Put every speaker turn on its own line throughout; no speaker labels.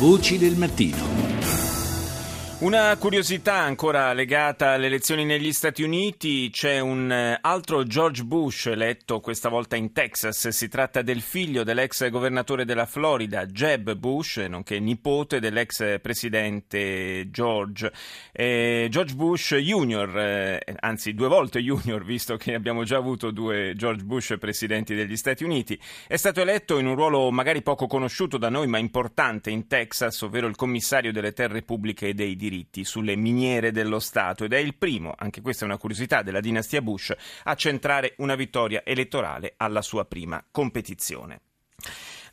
Voci del mattino.
Una curiosità ancora legata alle elezioni negli Stati Uniti, c'è un eh, altro George Bush eletto questa volta in Texas, si tratta del figlio dell'ex governatore della Florida, Jeb Bush, nonché nipote dell'ex presidente George. Eh, George Bush Jr., eh, anzi due volte Junior, visto che abbiamo già avuto due George Bush presidenti degli Stati Uniti, è stato eletto in un ruolo magari poco conosciuto da noi ma importante in Texas, ovvero il commissario delle terre pubbliche e dei diritti diritti sulle miniere dello Stato ed è il primo, anche questa è una curiosità della dinastia Bush, a centrare una vittoria elettorale alla sua prima competizione.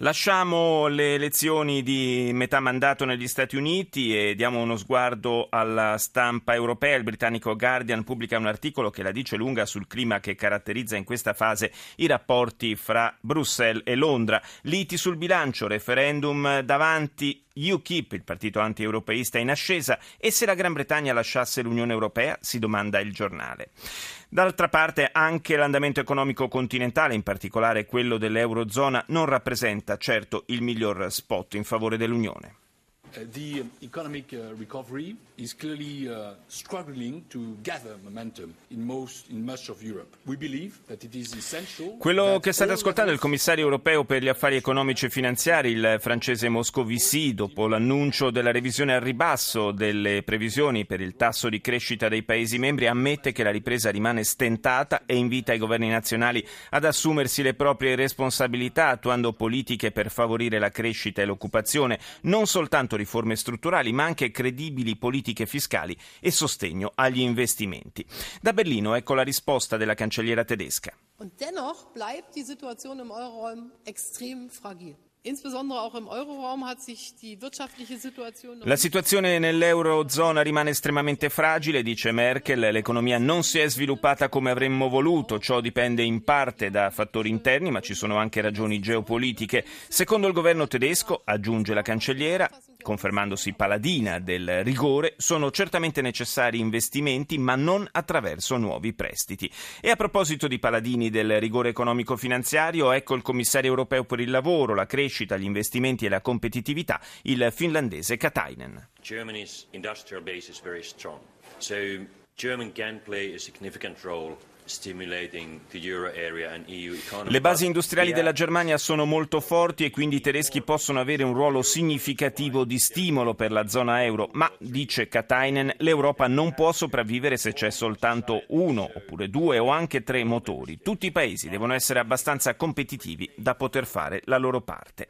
Lasciamo le elezioni di metà mandato negli Stati Uniti e diamo uno sguardo alla stampa europea. Il britannico Guardian pubblica un articolo che la dice lunga sul clima che caratterizza in questa fase i rapporti fra Bruxelles e Londra. Liti sul bilancio, referendum davanti UKIP, il partito anti-europeista in ascesa, e se la Gran Bretagna lasciasse l'Unione Europea, si domanda il giornale. D'altra parte anche l'andamento economico continentale, in particolare quello dell'Eurozona, non rappresenta certo il miglior spot in favore dell'Unione.
Uh, the economic uh, recovery is clearly uh, struggling to gather momentum in, most, in much of Europe. We believe that it is essential.
Quello che state ascoltando è il commissario europeo per gli affari economici e finanziari, il francese Moscovici, dopo l'annuncio della revisione al ribasso delle previsioni per il tasso di crescita dei Paesi membri, ammette che la ripresa rimane stentata e invita i governi nazionali ad assumersi le proprie responsabilità, attuando politiche per favorire la crescita e l'occupazione, non soltanto riforme strutturali, ma anche credibili politiche fiscali e sostegno agli investimenti. Da Berlino ecco la risposta della cancelliera tedesca.
Und dennoch bleibt die Situation im Euroraum extrem fragil.
La situazione nell'Eurozona rimane estremamente fragile, dice Merkel, l'economia non si è sviluppata come avremmo voluto, ciò dipende in parte da fattori interni, ma ci sono anche ragioni geopolitiche. Secondo il governo tedesco, aggiunge la cancelliera, confermandosi paladina del rigore, sono certamente necessari investimenti, ma non attraverso nuovi prestiti. E a proposito di paladini del rigore economico-finanziario, ecco il commissario europeo per il lavoro, la crescita, gli investimenti e la competitività, il finlandese Katainen. Germany's industrial base is very strong. So German can play a significant role le basi industriali della Germania sono molto forti e quindi i tedeschi possono avere un ruolo significativo di stimolo per la zona euro, ma, dice Katainen, l'Europa non può sopravvivere se c'è soltanto uno, oppure due o anche tre motori. Tutti i paesi devono essere abbastanza competitivi da poter fare la loro parte.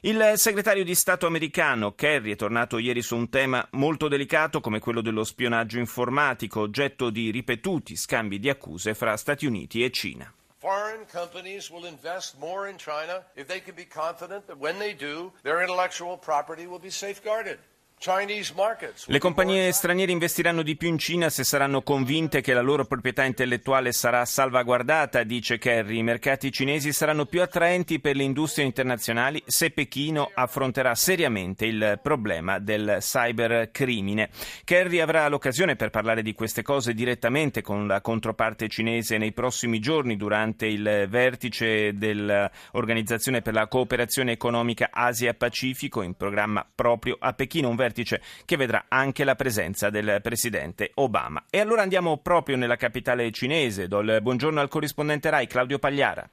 Il segretario di Stato americano Kerry è tornato ieri su un tema molto delicato come quello dello spionaggio informatico, oggetto di ripetuti scambi di accuse fra Stati Uniti e Cina. Foreign companies will invest more in China if they can be confident that when they do, their intellectual property will be safeguarded. Le compagnie straniere investiranno di più in Cina se saranno convinte che la loro proprietà intellettuale sarà salvaguardata, dice Kerry. I mercati cinesi saranno più attraenti per le industrie internazionali se Pechino affronterà seriamente il problema del cybercrimine. Kerry avrà l'occasione per parlare di queste cose direttamente con la controparte cinese nei prossimi giorni durante il vertice dell'Organizzazione per la cooperazione economica Asia-Pacifico in programma proprio a Pechino. Vertice che vedrà anche la presenza del presidente Obama. E allora andiamo proprio nella capitale cinese. Do il buongiorno al corrispondente Rai Claudio Pagliara.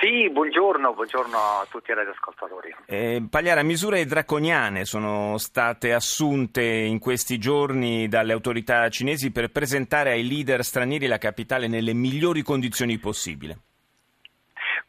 Sì, buongiorno, buongiorno a tutti i radioascoltatori.
Eh, Pagliara, misure draconiane sono state assunte in questi giorni dalle autorità cinesi per presentare ai leader stranieri la capitale nelle migliori condizioni possibili.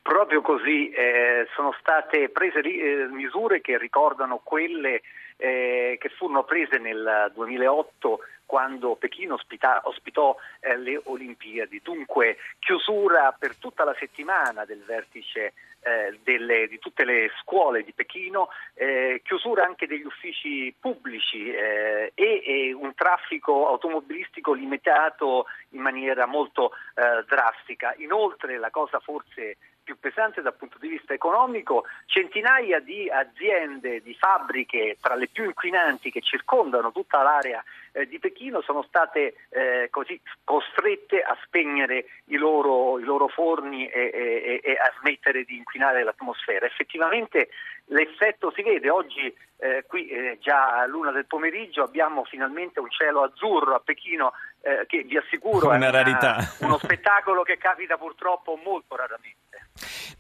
Proprio così, eh, sono state prese eh, misure che ricordano quelle eh, che furono prese nel 2008 quando Pechino ospita, ospitò eh, le Olimpiadi. Dunque chiusura per tutta la settimana del vertice eh, delle, di tutte le scuole di Pechino, eh, chiusura anche degli uffici pubblici eh, e, e, un traffico automobilistico limitato in maniera molto eh, drastica. Inoltre la cosa forse più pesante dal punto di vista economico, centinaia di aziende, di fabbriche tra le più inquinanti che circondano tutta l'area eh, di Pechino sono state eh, così costrette a spegnere i loro, i loro forni e, e, e, a smettere di inquinare l'atmosfera. Effettivamente l'effetto si vede, oggi eh, qui eh, già a luna del pomeriggio abbiamo finalmente un cielo azzurro a Pechino eh, che vi assicuro
una è una,
uno spettacolo che capita purtroppo molto raramente.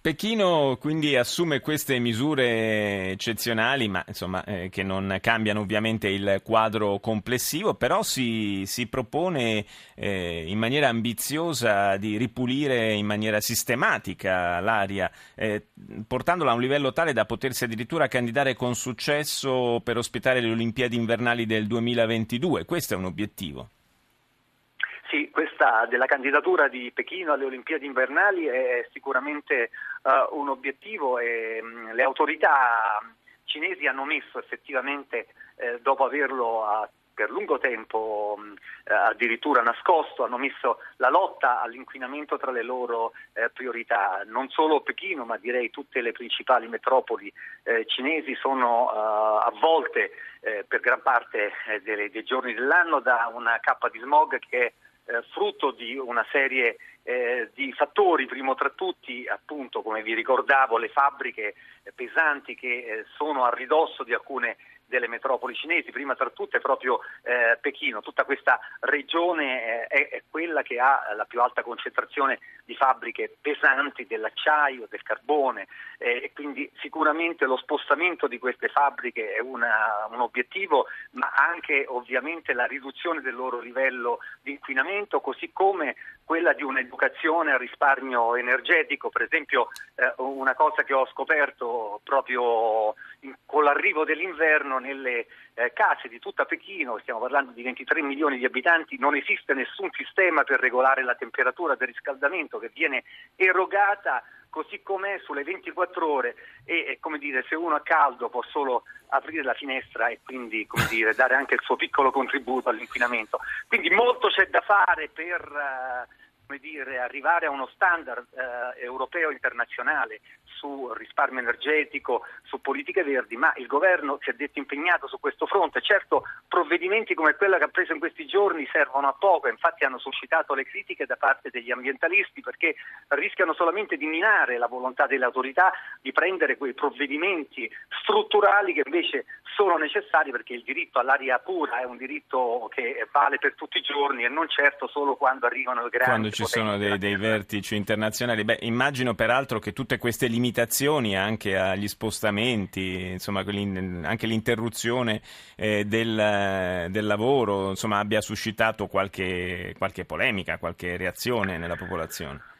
Pechino quindi assume queste misure eccezionali, ma insomma, eh, che non cambiano ovviamente il quadro complessivo, però si, si propone eh, in maniera ambiziosa di ripulire in maniera sistematica l'aria, eh, portandola a un livello tale da potersi addirittura candidare con successo per ospitare le Olimpiadi invernali del 2022. Questo è un obiettivo.
Sì, questa della candidatura di Pechino alle Olimpiadi invernali è sicuramente uh, un obiettivo e mh, le autorità cinesi hanno messo effettivamente, eh, dopo averlo a, per lungo tempo mh, addirittura nascosto, hanno messo la lotta all'inquinamento tra le loro eh, priorità. Non solo Pechino, ma direi tutte le principali metropoli eh, cinesi sono uh, avvolte eh, per gran parte eh, dei, dei giorni dell'anno da una cappa di smog che è eh, frutto di una serie eh, di fattori, primo tra tutti appunto come vi ricordavo le fabbriche pesanti che eh, sono a ridosso di alcune delle metropoli cinesi, prima tra tutte proprio eh, Pechino. Tutta questa regione eh, è, è, quella che ha la più alta concentrazione di fabbriche pesanti dell'acciaio, del carbone eh, e quindi sicuramente lo spostamento di queste fabbriche è una, un obiettivo, ma anche ovviamente la riduzione del loro livello di inquinamento, così come quella di un'educazione al risparmio energetico. Per esempio eh, una cosa che ho scoperto proprio in, con l'arrivo dell'inverno nelle eh, case di tutta Pechino, stiamo parlando di 23 milioni di abitanti, non esiste nessun sistema per regolare la temperatura del riscaldamento che viene erogata così com'è sulle 24 ore e come dire, se uno ha caldo può solo aprire la finestra e quindi dire, dare anche il suo piccolo contributo all'inquinamento. Quindi molto c'è da fare per uh, dire, arrivare a uno standard uh, europeo internazionale su risparmio energetico, su politiche verdi, ma il governo si è detto impegnato su questo fronte. Certo, provvedimenti come quello che ha preso in questi giorni servono a poco, infatti hanno suscitato le critiche da parte degli ambientalisti perché rischiano solamente di minare la volontà delle autorità di prendere quei provvedimenti strutturali che invece sono necessari perché il diritto all'aria pura è un diritto che vale per tutti i giorni e non certo solo quando arrivano grandi
ci sono dei, dei vertici internazionali. Beh, immagino peraltro che tutte queste limitazioni anche agli spostamenti, insomma, anche l'interruzione eh, del, del, lavoro, insomma, abbia suscitato qualche, qualche polemica, qualche reazione nella popolazione.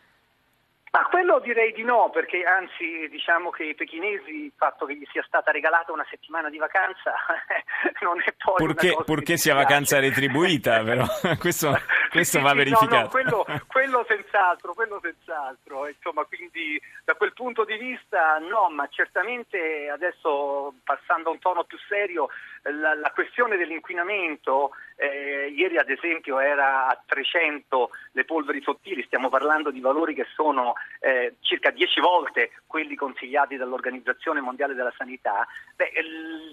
Ma quello direi di no, perché anzi diciamo che i pechinesi, il fatto che gli sia stata regalata una settimana di vacanza non è poi
purché,
una
purché sia vacanza retribuita, però questo, questo
sì,
va
sì,
verificato.
No, no, quello, quello, senz'altro, quello senz'altro. Insomma, quindi da quel punto di vista no, ma certamente adesso passando a un tono più serio, la, la questione dell'inquinamento, eh, ieri ad esempio era a 300 le polveri sottili, stiamo parlando di valori che sono eh, circa 10 volte quelli consigliati dall'Organizzazione Mondiale della Sanità, beh,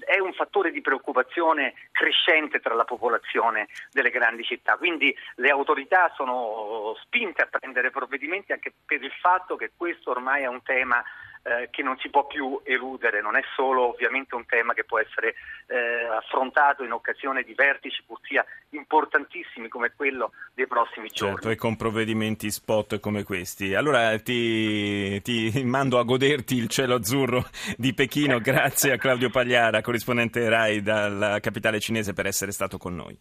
è un fattore di preoccupazione crescente tra la popolazione delle grandi città. Quindi le autorità sono spinte a prendere provvedimenti anche per il fatto che questo ormai è un tema eh, che non si può più eludere, non è solo ovviamente un tema che può essere eh, affrontato in occasione di vertici pur sia importantissimi come quello dei prossimi giorni.
Certo, e con provvedimenti spot come questi. Allora ti, ti mando a goderti il cielo azzurro di Pechino, grazie a Claudio Pagliara, corrispondente RAI dalla capitale cinese per essere stato con noi.